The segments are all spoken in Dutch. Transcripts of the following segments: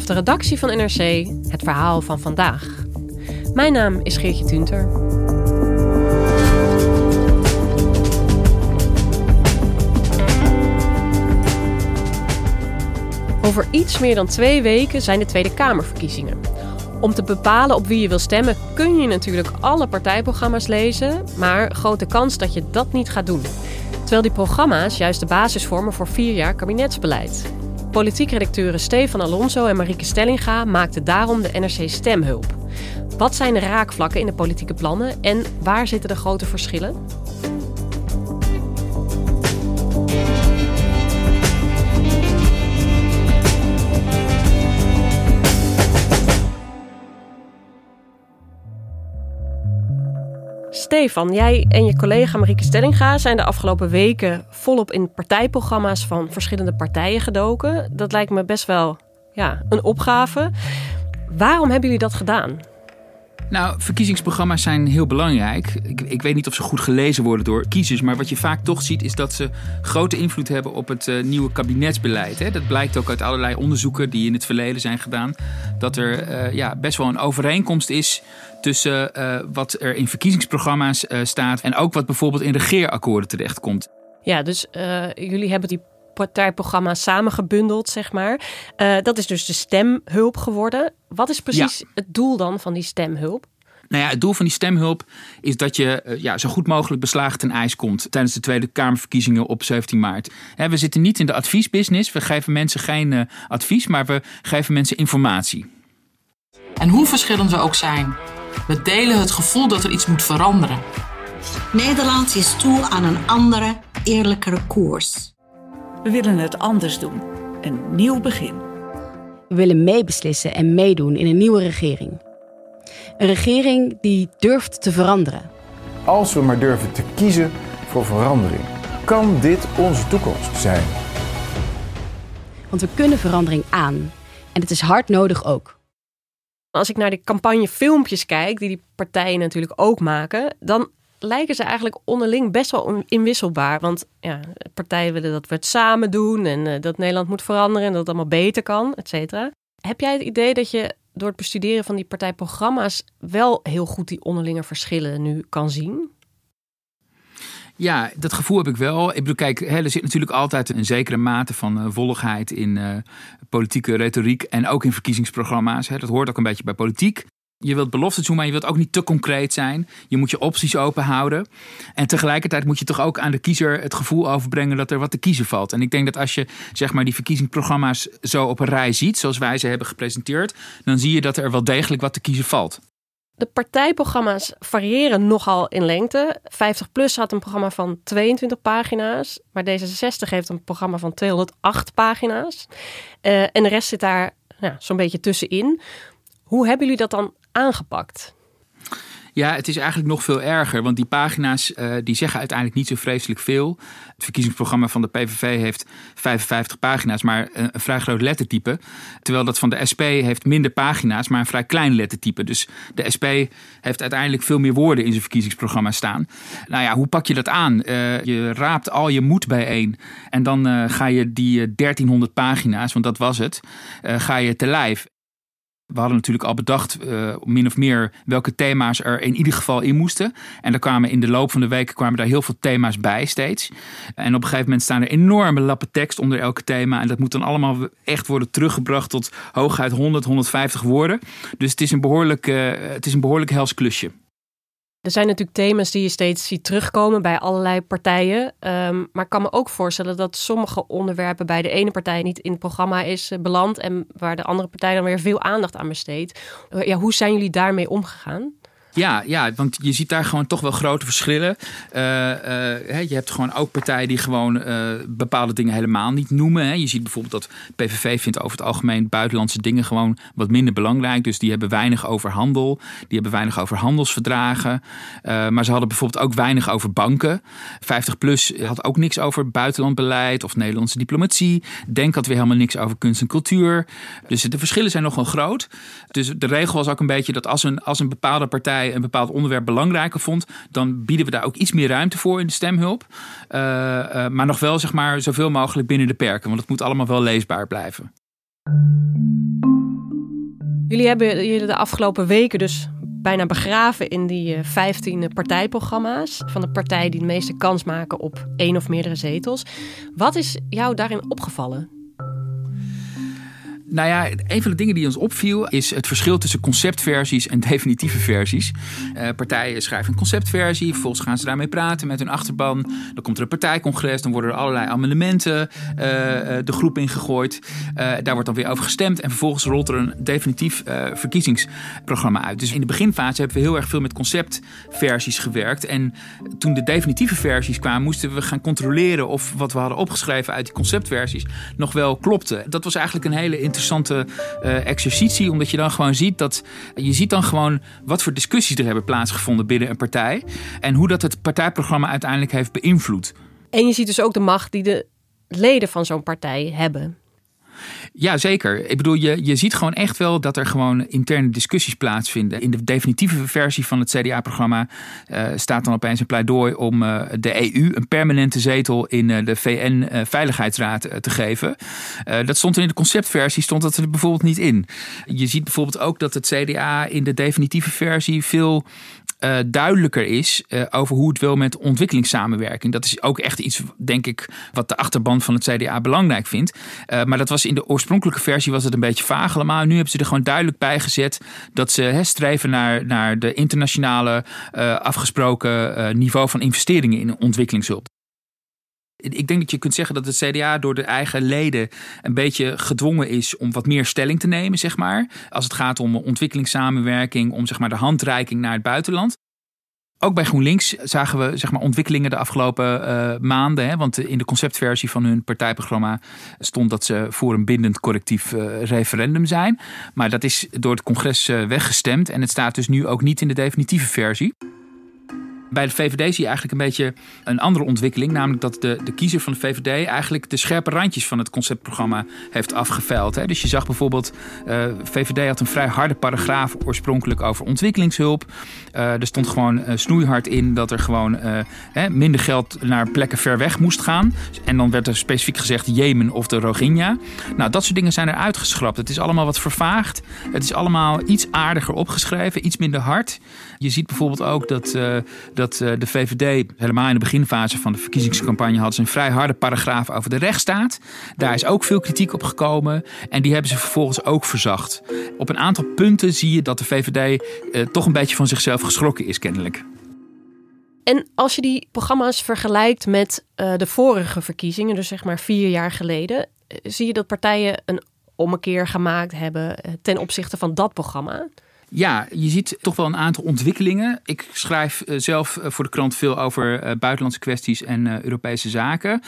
Vanaf de redactie van NRC het verhaal van vandaag. Mijn naam is Geertje Tunter. Over iets meer dan twee weken zijn de Tweede Kamerverkiezingen. Om te bepalen op wie je wil stemmen kun je natuurlijk alle partijprogramma's lezen, maar grote kans dat je dat niet gaat doen. Terwijl die programma's juist de basis vormen voor vier jaar kabinetsbeleid. Politiek redacteuren Stefan Alonso en Marieke Stellinga maakten daarom de NRC Stemhulp. Wat zijn de raakvlakken in de politieke plannen en waar zitten de grote verschillen? Stefan, jij en je collega Marieke Stellinga zijn de afgelopen weken volop in partijprogramma's van verschillende partijen gedoken. Dat lijkt me best wel ja, een opgave. Waarom hebben jullie dat gedaan? Nou, verkiezingsprogramma's zijn heel belangrijk. Ik, ik, weet niet of ze goed gelezen worden door kiezers. Maar wat je vaak toch ziet, is dat ze grote invloed hebben op het uh, nieuwe kabinetsbeleid. Hè. Dat blijkt ook uit allerlei onderzoeken die in het verleden zijn gedaan. Dat er uh, ja, best wel een overeenkomst is tussen uh, wat er in verkiezingsprogramma's staat. En ook wat bijvoorbeeld in regeerakkoorden terechtkomt. Ja, dus jullie hebben die partijprogramma samengebundeld, zeg maar. Uh, dat is dus de stemhulp geworden. Wat is precies ja. het doel dan van die stemhulp? Nou ja, het doel van die stemhulp is dat je uh, ja, zo goed mogelijk beslagen ten ijs komt tijdens de Tweede Kamerverkiezingen op 17 maart. He, we zitten niet in de adviesbusiness. We geven mensen geen uh, advies, maar we geven mensen informatie. En hoe verschillend we ook zijn, we delen het gevoel dat er iets moet veranderen. Nederland is toe aan een andere, eerlijkere koers. We willen het anders doen. Een nieuw begin. We willen meebeslissen en meedoen in een nieuwe regering. Een regering die durft te veranderen. Als we maar durven te kiezen voor verandering, kan dit onze toekomst zijn. Want we kunnen verandering aan. En het is hard nodig ook. Als ik naar de campagnefilmpjes kijk, die die partijen natuurlijk ook maken, dan lijken ze eigenlijk onderling best wel inwisselbaar. Want ja, partijen willen dat we het samen doen en uh, dat Nederland moet veranderen en dat het allemaal beter kan, et cetera. Heb jij het idee dat je door het bestuderen van die partijprogramma's wel heel goed die onderlinge verschillen nu kan zien? Ja, dat gevoel heb ik wel. Ik bedoel, kijk, er zit natuurlijk altijd een zekere mate van volligheid in uh, politieke retoriek en ook in verkiezingsprogramma's. Hè. Dat hoort ook een beetje bij politiek. Je wilt beloftes doen, maar je wilt ook niet te concreet zijn. Je moet je opties open houden. En tegelijkertijd moet je toch ook aan de kiezer het gevoel overbrengen dat er wat te kiezen valt. En ik denk dat als je zeg maar, die verkiezingsprogramma's zo op een rij ziet, zoals wij ze hebben gepresenteerd, dan zie je dat er wel degelijk wat te kiezen valt. De partijprogramma's variëren nogal in lengte. 50PLUS had een programma van 22 pagina's, maar D66 heeft een programma van 208 pagina's. Uh, en de rest zit daar nou, zo'n beetje tussenin. Hoe hebben jullie dat dan aangepakt? Ja, het is eigenlijk nog veel erger, want die pagina's uh, die zeggen uiteindelijk niet zo vreselijk veel. Het verkiezingsprogramma van de PVV heeft 55 pagina's, maar een, vrij groot lettertype. Terwijl dat van de SP heeft minder pagina's, maar een vrij klein lettertype. Dus de SP heeft uiteindelijk veel meer woorden in zijn verkiezingsprogramma staan. Nou ja, hoe pak je dat aan? Uh, je raapt al je moed bijeen en dan uh, ga je die 1300 pagina's, want dat was het, ga je te lijf. We hadden natuurlijk al bedacht, uh, min of meer, welke thema's er in ieder geval in moesten. En er kwamen in de loop van de weken kwamen daar heel veel thema's bij steeds. En op een gegeven moment staan er enorme lappen tekst onder elke thema. En dat moet dan allemaal echt worden teruggebracht tot hooguit 100, 150 woorden. Dus het is een behoorlijk, uh, het is een behoorlijk hels klusje. Er zijn natuurlijk thema's die je steeds ziet terugkomen bij allerlei partijen. Um, maar ik kan me ook voorstellen dat sommige onderwerpen bij de ene partij niet in het programma is beland. En waar de andere partij dan weer veel aandacht aan besteedt. ja, hoe zijn jullie daarmee omgegaan? Ja, ja, want je ziet daar gewoon toch wel grote verschillen. Uh, uh, je hebt gewoon ook partijen die gewoon uh, bepaalde dingen helemaal niet noemen. Hè. Je ziet bijvoorbeeld dat PVV vindt over het algemeen buitenlandse dingen gewoon wat minder belangrijk. Dus die hebben weinig over handel. Die hebben weinig over handelsverdragen. maar ze hadden bijvoorbeeld ook weinig over banken. 50PLUS had ook niks over buitenlandbeleid of Nederlandse diplomatie. Denk had weer helemaal niks over kunst en cultuur. Dus de verschillen zijn nogal groot. Dus de regel was ook een beetje dat als een, als een bepaalde partij een bepaald onderwerp belangrijker vond, dan bieden we daar ook iets meer ruimte voor in de stemhulp. Uh, maar nog wel zeg maar zoveel mogelijk binnen de perken, want het moet allemaal wel leesbaar blijven. Jullie hebben jullie de afgelopen weken dus bijna begraven in die 15 eh, partijprogramma's van de partijen die de meeste kans maken op één of meerdere zetels. Wat is jou daarin opgevallen? Nou ja, een van de dingen die ons opviel is het verschil tussen conceptversies en definitieve versies. Uh, partijen schrijven een conceptversie, vervolgens gaan ze daarmee praten met hun achterban. Dan komt er een partijcongres, dan worden er allerlei amendementen uh, de groep ingegooid. Uh, daar wordt dan weer over gestemd en vervolgens rolt er een definitief verkiezingsprogramma uit. Dus in de beginfase hebben we heel erg veel met conceptversies gewerkt. En toen de definitieve versies kwamen, moesten we gaan controleren of wat we hadden opgeschreven uit die conceptversies nog wel klopte. Dat was eigenlijk een hele interessante interessante uh, exercitie. Omdat je dan gewoon ziet dat. Je ziet dan gewoon wat voor discussies er hebben plaatsgevonden binnen een partij. En hoe dat het partijprogramma uiteindelijk heeft beïnvloed. En je ziet dus ook de macht die de leden van zo'n partij hebben. Ja, zeker. Ik bedoel, je, je ziet gewoon echt wel dat er gewoon interne discussies plaatsvinden. In de definitieve versie van het CDA-programma eh, staat dan opeens een pleidooi om uh, de EU een permanente zetel in uh, de VN-veiligheidsraad te geven. dat stond er in de conceptversie, stond dat er bijvoorbeeld niet in. Je ziet bijvoorbeeld ook dat het CDA in de definitieve versie veel uh, duidelijker is uh, over hoe het wil met ontwikkelingssamenwerking. Dat is ook echt iets, denk ik, wat de achterban van het CDA belangrijk vindt. Uh, maar dat was in de oorspronkelijke versie was het een beetje vaag allemaal. Nu hebben ze er gewoon duidelijk bij gezet dat ze he, streven naar, naar de internationale afgesproken niveau van investeringen in ontwikkelingshulp. Ik denk dat je kunt zeggen dat het CDA door de eigen leden een beetje gedwongen is om wat meer stelling te nemen, zeg maar. Als het gaat om ontwikkelingssamenwerking, om zeg maar de handreiking naar het buitenland. Ook bij GroenLinks zagen we zeg maar, ontwikkelingen de afgelopen uh, maanden. Hè, want in de conceptversie van hun partijprogramma stond dat ze voor een bindend correctief uh, referendum zijn. Maar dat is door het congres uh, weggestemd en het staat dus nu ook niet in de definitieve versie. Bij de VVD zie je eigenlijk een beetje een andere ontwikkeling. Namelijk dat de, de kiezer van de VVD eigenlijk de scherpe randjes van het conceptprogramma heeft afgeveild. Hè. Dus je zag bijvoorbeeld, uh, eh, VVD had een vrij harde paragraaf oorspronkelijk over ontwikkelingshulp. Uh, er stond gewoon uh, snoeihard in dat er gewoon minder geld naar plekken ver weg moest gaan. En dan werd er specifiek gezegd Jemen of de Rohingya. Nou, dat soort dingen zijn er uitgeschrapt. Het is allemaal wat vervaagd. Het is allemaal iets aardiger opgeschreven, iets minder hard. Je ziet bijvoorbeeld ook dat dat eh, de VVD helemaal in de beginfase van de verkiezingscampagne had ze een vrij harde paragraaf over de rechtsstaat. Daar is ook veel kritiek op gekomen en die hebben ze vervolgens ook verzacht. Op een aantal punten zie je dat de VVD eh, toch een beetje van zichzelf geschrokken is kennelijk. En als je die programma's vergelijkt met uh, de vorige verkiezingen, dus zeg maar vier jaar geleden, zie je dat partijen een ommekeer gemaakt hebben ten opzichte van dat programma. Ja, je ziet toch wel een aantal ontwikkelingen. Ik schrijf eh, zelf eh, voor de krant veel over eh, buitenlandse kwesties en Europese zaken.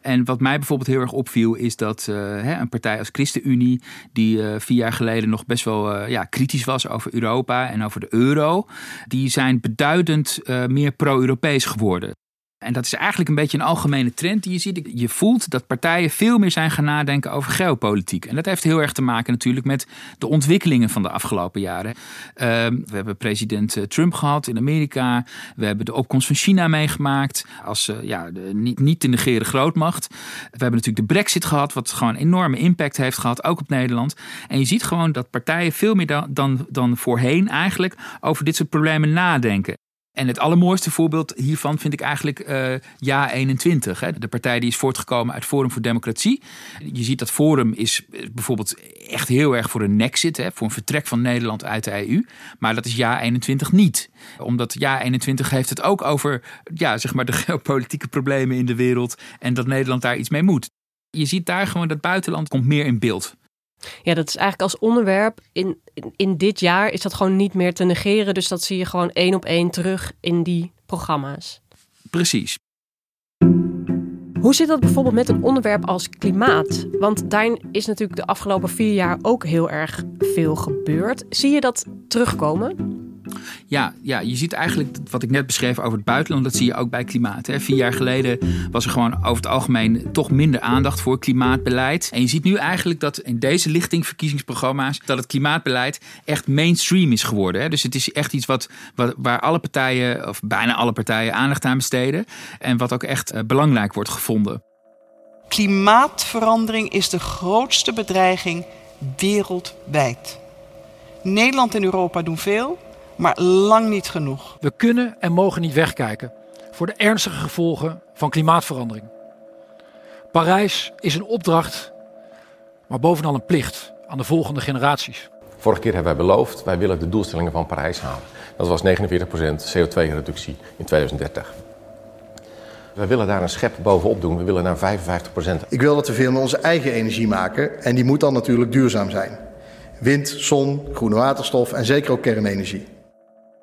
En wat mij bijvoorbeeld heel erg opviel is dat een partij als ChristenUnie, die vier jaar geleden nog best wel ja, kritisch was over Europa en over de euro, die zijn beduidend meer pro-Europees geworden. En dat is eigenlijk een beetje een algemene trend die je ziet. Je voelt dat partijen veel meer zijn gaan nadenken over geopolitiek. En dat heeft heel erg te maken natuurlijk met de ontwikkelingen van de afgelopen jaren. Ehm, we hebben president eh, Trump gehad in Amerika. We hebben de opkomst van China meegemaakt als uh, ja, de, niet, niet te negeren grootmacht. We hebben natuurlijk de brexit gehad, wat gewoon een enorme impact heeft gehad, ook op Nederland. En je ziet gewoon dat partijen veel meer dan, dan, dan voorheen eigenlijk over dit soort problemen nadenken. En het allermooiste voorbeeld hiervan vind ik eigenlijk uh, Ja 21. Hè. De partij die is voortgekomen uit Forum voor Democratie. Je ziet dat Forum is bijvoorbeeld echt heel erg voor een nexit, hè, voor een vertrek van Nederland uit de EU. Maar dat is Ja 21 niet. Omdat Ja 21 heeft het ook over ja, zeg maar de geopolitieke problemen in de wereld en dat Nederland daar iets mee moet. Je ziet daar gewoon dat buitenland komt meer in beeld. Ja, dat is eigenlijk als onderwerp in, in, dit jaar is dat gewoon niet meer te negeren. Dus dat zie je gewoon één op één terug in die programma's. Precies. Hoe zit dat bijvoorbeeld met een onderwerp als klimaat? Want daarin is natuurlijk de afgelopen vier jaar ook heel erg veel gebeurd. Zie je dat terugkomen? Ja, ja, je ziet eigenlijk wat ik net beschreef over het buitenland, dat zie je ook bij klimaat. Hè. Vier jaar geleden was er gewoon over het algemeen toch minder aandacht voor klimaatbeleid. En je ziet nu eigenlijk dat in deze lichting verkiezingsprogramma's, dat het klimaatbeleid echt mainstream is geworden. Hè. Dus het is echt iets wat, waar alle partijen, of bijna alle partijen, aandacht aan besteden. En wat ook echt uh, belangrijk wordt gevonden. Klimaatverandering is de grootste bedreiging wereldwijd. Nederland en Europa doen veel, maar lang niet genoeg. We kunnen en mogen niet wegkijken voor de ernstige gevolgen van klimaatverandering. Parijs is een opdracht, maar bovenal een plicht aan de volgende generaties. Vorige keer hebben wij beloofd, wij willen de doelstellingen van Parijs halen. Dat was 49% CO2-reductie in 2030. We willen daar een schep bovenop doen. We willen naar 55%. Ik wil dat we veel met onze eigen energie maken. En die moet dan natuurlijk duurzaam zijn. Wind, zon, groene waterstof en zeker ook kernenergie.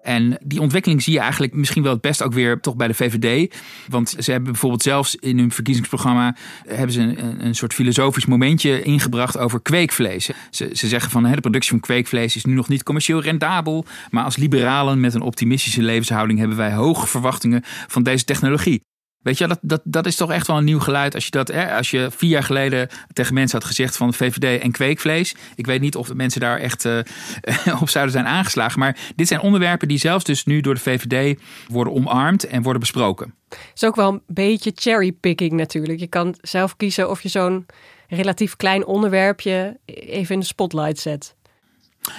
En die ontwikkeling zie je eigenlijk misschien wel het best ook weer toch bij de VVD. Want ze hebben bijvoorbeeld zelfs in hun verkiezingsprogramma hebben ze een, een soort filosofisch momentje ingebracht over kweekvlees. Ze, ze zeggen van de productie van kweekvlees is nu nog niet commercieel rendabel. Maar als liberalen met een optimistische levenshouding hebben wij hoge verwachtingen van deze technologie. Weet je, dat, dat, dat is toch echt wel een nieuw geluid. Als je, dat, hè, als je vier jaar geleden tegen mensen had gezegd van VVD en kweekvlees. Ik weet niet of de mensen daar echt uh, op zouden zijn aangeslagen. Maar dit zijn onderwerpen die zelfs dus nu door de VVD worden omarmd en worden besproken. Het is ook wel een beetje cherrypicking natuurlijk. Je kan zelf kiezen of je zo'n relatief klein onderwerpje even in de spotlight zet.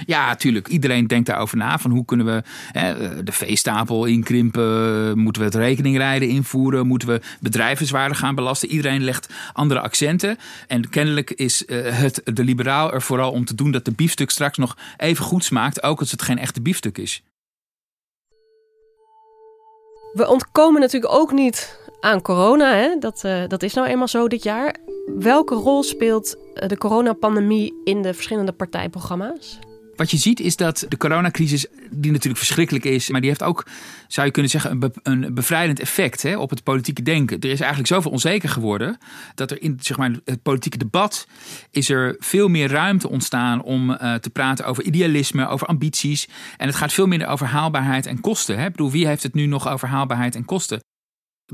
Ja, tuurlijk. Iedereen denkt daarover na. Van hoe kunnen we hè, de veestapel inkrimpen? Moeten we het rekeningrijden invoeren? Moeten we bedrijvenswaarde gaan belasten? Iedereen legt andere accenten. En kennelijk is uh, het de liberaal er vooral om te doen dat de biefstuk straks nog even goed smaakt. Ook als het geen echte biefstuk is. We ontkomen natuurlijk ook niet aan corona. Hè? Dat, uh, dat is nou eenmaal zo dit jaar. Welke rol speelt eh, de coronapandemie in de verschillende partijprogramma's? Wat je ziet is dat de coronacrisis, die natuurlijk verschrikkelijk is, maar die heeft ook, zou je kunnen zeggen, een, een bevrijdend effect hè, op het politieke denken. Er is eigenlijk zoveel onzeker geworden dat er in zeg maar, het politieke debat is er veel meer ruimte ontstaan om uh, te praten over idealisme, over ambities. En het gaat veel minder over haalbaarheid en kosten. Hè. Ik bedoel, wie heeft het nu nog over haalbaarheid en kosten?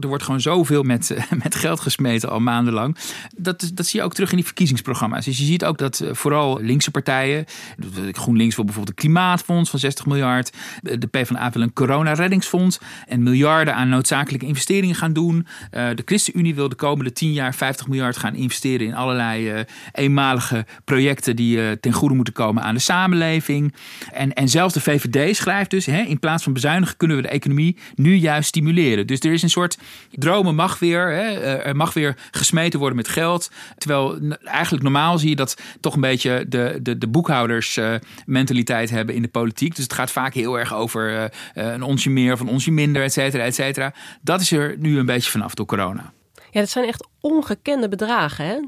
Er wordt gewoon zoveel met, met geld gesmeten al maandenlang. Dat, dat zie je ook terug in die verkiezingsprogramma's. Dus je ziet ook dat eh, vooral linkse partijen. GroenLinks wil bijvoorbeeld een klimaatfonds van 60 miljard. De PvdA wil een corona-reddingsfonds. En miljarden aan noodzakelijke investeringen gaan doen. Eh, de ChristenUnie wil de komende 10 jaar 50 miljard gaan investeren in allerlei eenmalige projecten die ten goede moeten komen aan de samenleving. En, en zelfs de VVD schrijft dus: hè, in plaats van bezuinigen kunnen we de economie nu juist stimuleren. Dus er is een soort dromen mag weer, hè, eh, er mag weer gesmeten worden met geld. Terwijl eigenlijk normaal zie je dat toch een beetje de, de, de boekhouders-mentaliteit uh, hebben in de politiek. Dus het gaat vaak heel erg over uh, een onsje meer of een onsje minder, et cetera, et cetera. Dat is er nu een beetje vanaf door corona. Ja, dat zijn echt ongekende bedragen, hè?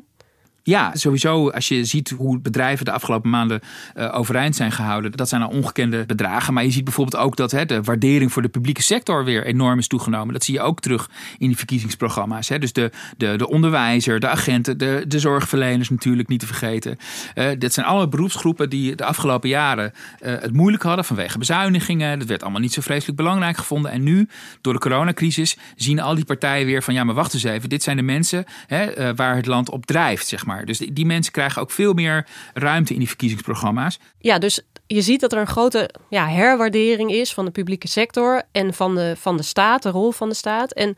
Ja, sowieso als je ziet hoe bedrijven de afgelopen maanden uh, overeind zijn gehouden. Dat zijn al ongekende bedragen. Maar je ziet bijvoorbeeld ook dat hè, de waardering voor de publieke sector weer enorm is toegenomen. Dat zie je ook terug in die verkiezingsprogramma's. Hè. Dus de, de, de onderwijzer, de agenten, de, de zorgverleners natuurlijk niet te vergeten. Uh, dit zijn allemaal beroepsgroepen die de afgelopen jaren uh, het moeilijk hadden vanwege bezuinigingen. Dat werd allemaal niet zo vreselijk belangrijk gevonden. En nu, door de coronacrisis, zien al die partijen weer van ja, maar wacht eens even. Dit zijn de mensen hè, waar het land op drijft, zeg maar. Dus die, mensen krijgen ook veel meer ruimte in die verkiezingsprogramma's. Ja, dus je ziet dat er een grote ja, herwaardering is van de publieke sector en van de, van de staat, de rol van de staat. En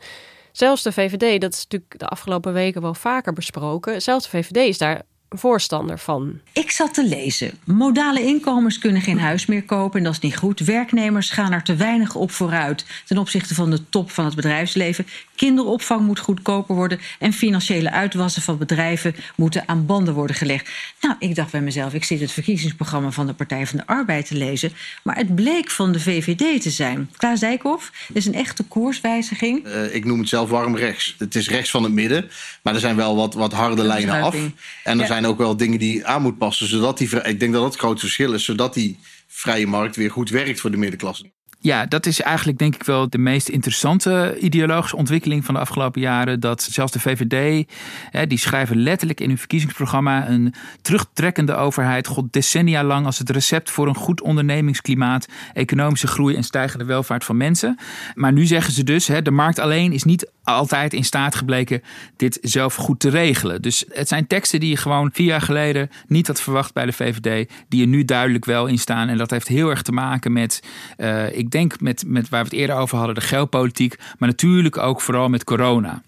zelfs de VVD, dat is natuurlijk de afgelopen weken wel vaker besproken, zelfs de VVD is daar voorstander van. Ik zat te lezen. Modale inkomens kunnen geen huis meer kopen en dat is niet goed. Werknemers gaan er te weinig op vooruit ten opzichte van de top van het bedrijfsleven. Kinderopvang moet goedkoper worden en financiële uitwassen van bedrijven moeten aan banden worden gelegd. Nou, ik dacht bij mezelf, ik zit het verkiezingsprogramma van de Partij van de Arbeid te lezen, maar het bleek van de VVD te zijn. Klaas Dijkhoff, dit is een echte koerswijziging. Uh, ik noem het zelf warm rechts. Het is rechts van het midden, maar er zijn wel wat, wat harde lijnen af. En er zijn ook wel dingen die aan moet passen, zodat die, ik denk dat dat het grote verschil is, zodat die vrije markt weer goed werkt voor de middenklasse. Ja, dat is eigenlijk denk ik wel de meest interessante ideologische ontwikkeling van de afgelopen jaren. Dat zelfs de VVD, hè, die schrijven letterlijk in hun verkiezingsprogramma een terugtrekkende overheid, god decennia lang als het recept voor een goed ondernemingsklimaat, economische groei en stijgende welvaart van mensen. Maar nu zeggen ze dus, hè, de markt alleen is niet altijd in staat gebleken dit zelf goed te regelen. Dus het zijn teksten die je gewoon vier jaar geleden niet had verwacht bij de VVD, die er nu duidelijk wel in staan. En dat heeft heel erg te maken met, uh, ik denk met, met waar we het eerder over hadden, de geopolitiek, maar natuurlijk ook vooral met corona.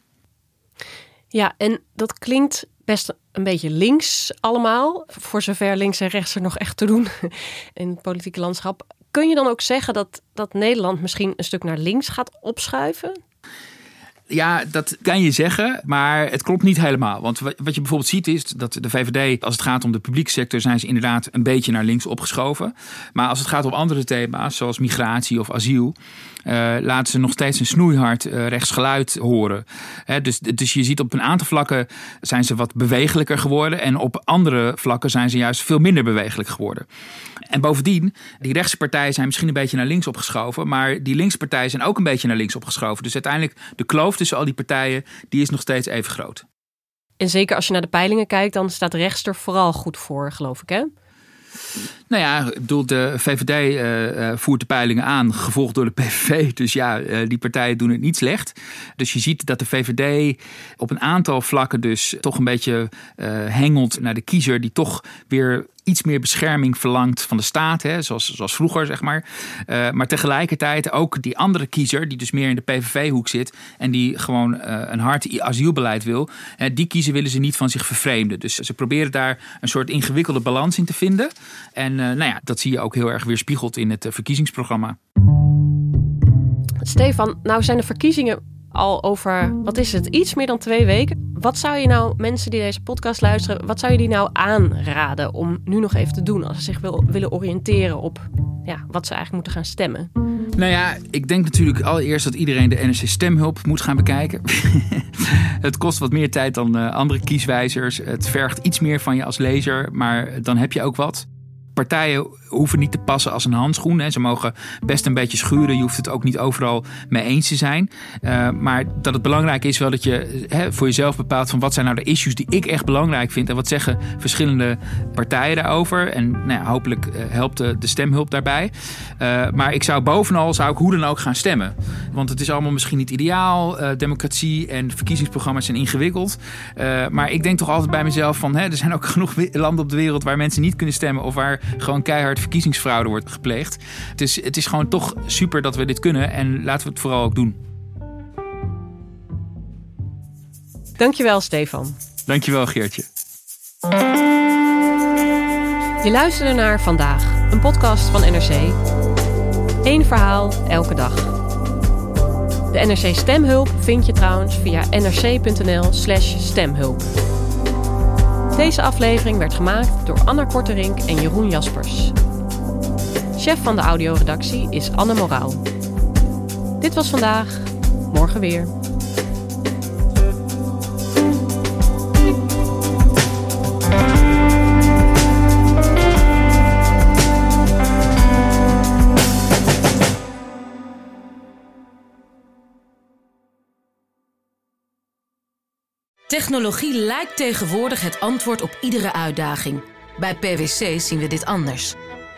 Ja, en dat klinkt best een beetje links allemaal, voor zover links en rechts er nog echt te doen in het politieke landschap. Kun je dan ook zeggen dat, dat Nederland misschien een stuk naar links gaat opschuiven? Ja, dat kan je zeggen, maar het klopt niet helemaal. Want wat je bijvoorbeeld ziet is dat de VVD, als het gaat om de publieke sector, zijn ze inderdaad een beetje naar links opgeschoven. Maar als het gaat om andere thema's, zoals migratie of asiel, uh, laten ze nog steeds een snoeihard uh, rechtsgeluid horen. dus, dus je ziet op een aantal vlakken zijn ze wat bewegelijker geworden. En op andere vlakken zijn ze juist veel minder bewegelijk geworden. En bovendien, die rechtse partijen zijn misschien een beetje naar links opgeschoven. Maar die linkse partijen zijn ook een beetje naar links opgeschoven. Dus uiteindelijk de kloof tussen al die partijen, die is nog steeds even groot. En zeker als je naar de peilingen kijkt, dan staat rechts er vooral goed voor, geloof ik hè? Nou ja, ik bedoel, de VVD uh, uh, voert de peilingen aan, gevolgd door de PVV. Dus ja, uh, die partijen doen het niet slecht. Dus je ziet dat de VVD op een aantal vlakken dus toch een beetje hengelt naar de kiezer... die toch weer iets meer bescherming verlangt van de staat, hè, zoals, zoals vroeger, zeg maar. Uh, maar tegelijkertijd ook die andere kiezer, die dus meer in de PVV-hoek zit en die gewoon uh, een hard asielbeleid wil, uh, die kiezer willen ze niet van zich vervreemden. Dus ze proberen daar een soort ingewikkelde balans in te vinden. En nou ja, dat zie je ook heel erg weerspiegeld in het verkiezingsprogramma. Stefan, nou zijn de verkiezingen al over, wat is het, iets meer dan twee weken. Wat zou je nou, mensen die deze podcast luisteren, wat zou je die nou aanraden om nu nog even te doen als ze zich wil, willen oriënteren op ja, wat ze eigenlijk moeten gaan stemmen? Nou ja, ik denk natuurlijk allereerst dat iedereen de NRC Stemhulp moet gaan bekijken. het kost wat meer tijd dan uh, andere kieswijzers. Het vergt iets meer van je als lezer, maar dan heb je ook wat partijen hoeven niet te passen als een handschoen. Hè. Ze mogen best een beetje schuren. Je hoeft het ook niet overal mee eens te zijn. Uh, maar dat het belangrijk is wel dat je hè, voor jezelf bepaalt van wat zijn nou de issues die ik echt belangrijk vind. En wat zeggen verschillende partijen daarover. En nou hopelijk uh, helpt de, stemhulp daarbij. Uh, maar ik zou bovenal zou ik hoe dan ook gaan stemmen. Want het is allemaal misschien niet ideaal. democratie en verkiezingsprogramma's zijn ingewikkeld. maar ik denk toch altijd bij mezelf van hè, er zijn ook genoeg landen op de wereld waar mensen niet kunnen stemmen. Of waar gewoon keihard verkiezingsfraude wordt gepleegd. Dus het is gewoon toch super dat we dit kunnen en laten we het vooral ook doen. Dankjewel, Stefan. Dankjewel, Geertje. Je luisterde naar Vandaag, een podcast van NRC. Eén verhaal, elke dag. De NRC Stemhulp vind je trouwens via nrc.nl/slash stemhulp. Deze aflevering werd gemaakt door Anna Korterink en Jeroen Jaspers. Chef van de audioredactie is Anne Moraal. Dit was vandaag, morgen weer. Technologie lijkt tegenwoordig het antwoord op iedere uitdaging. Bij PwC zien we dit anders.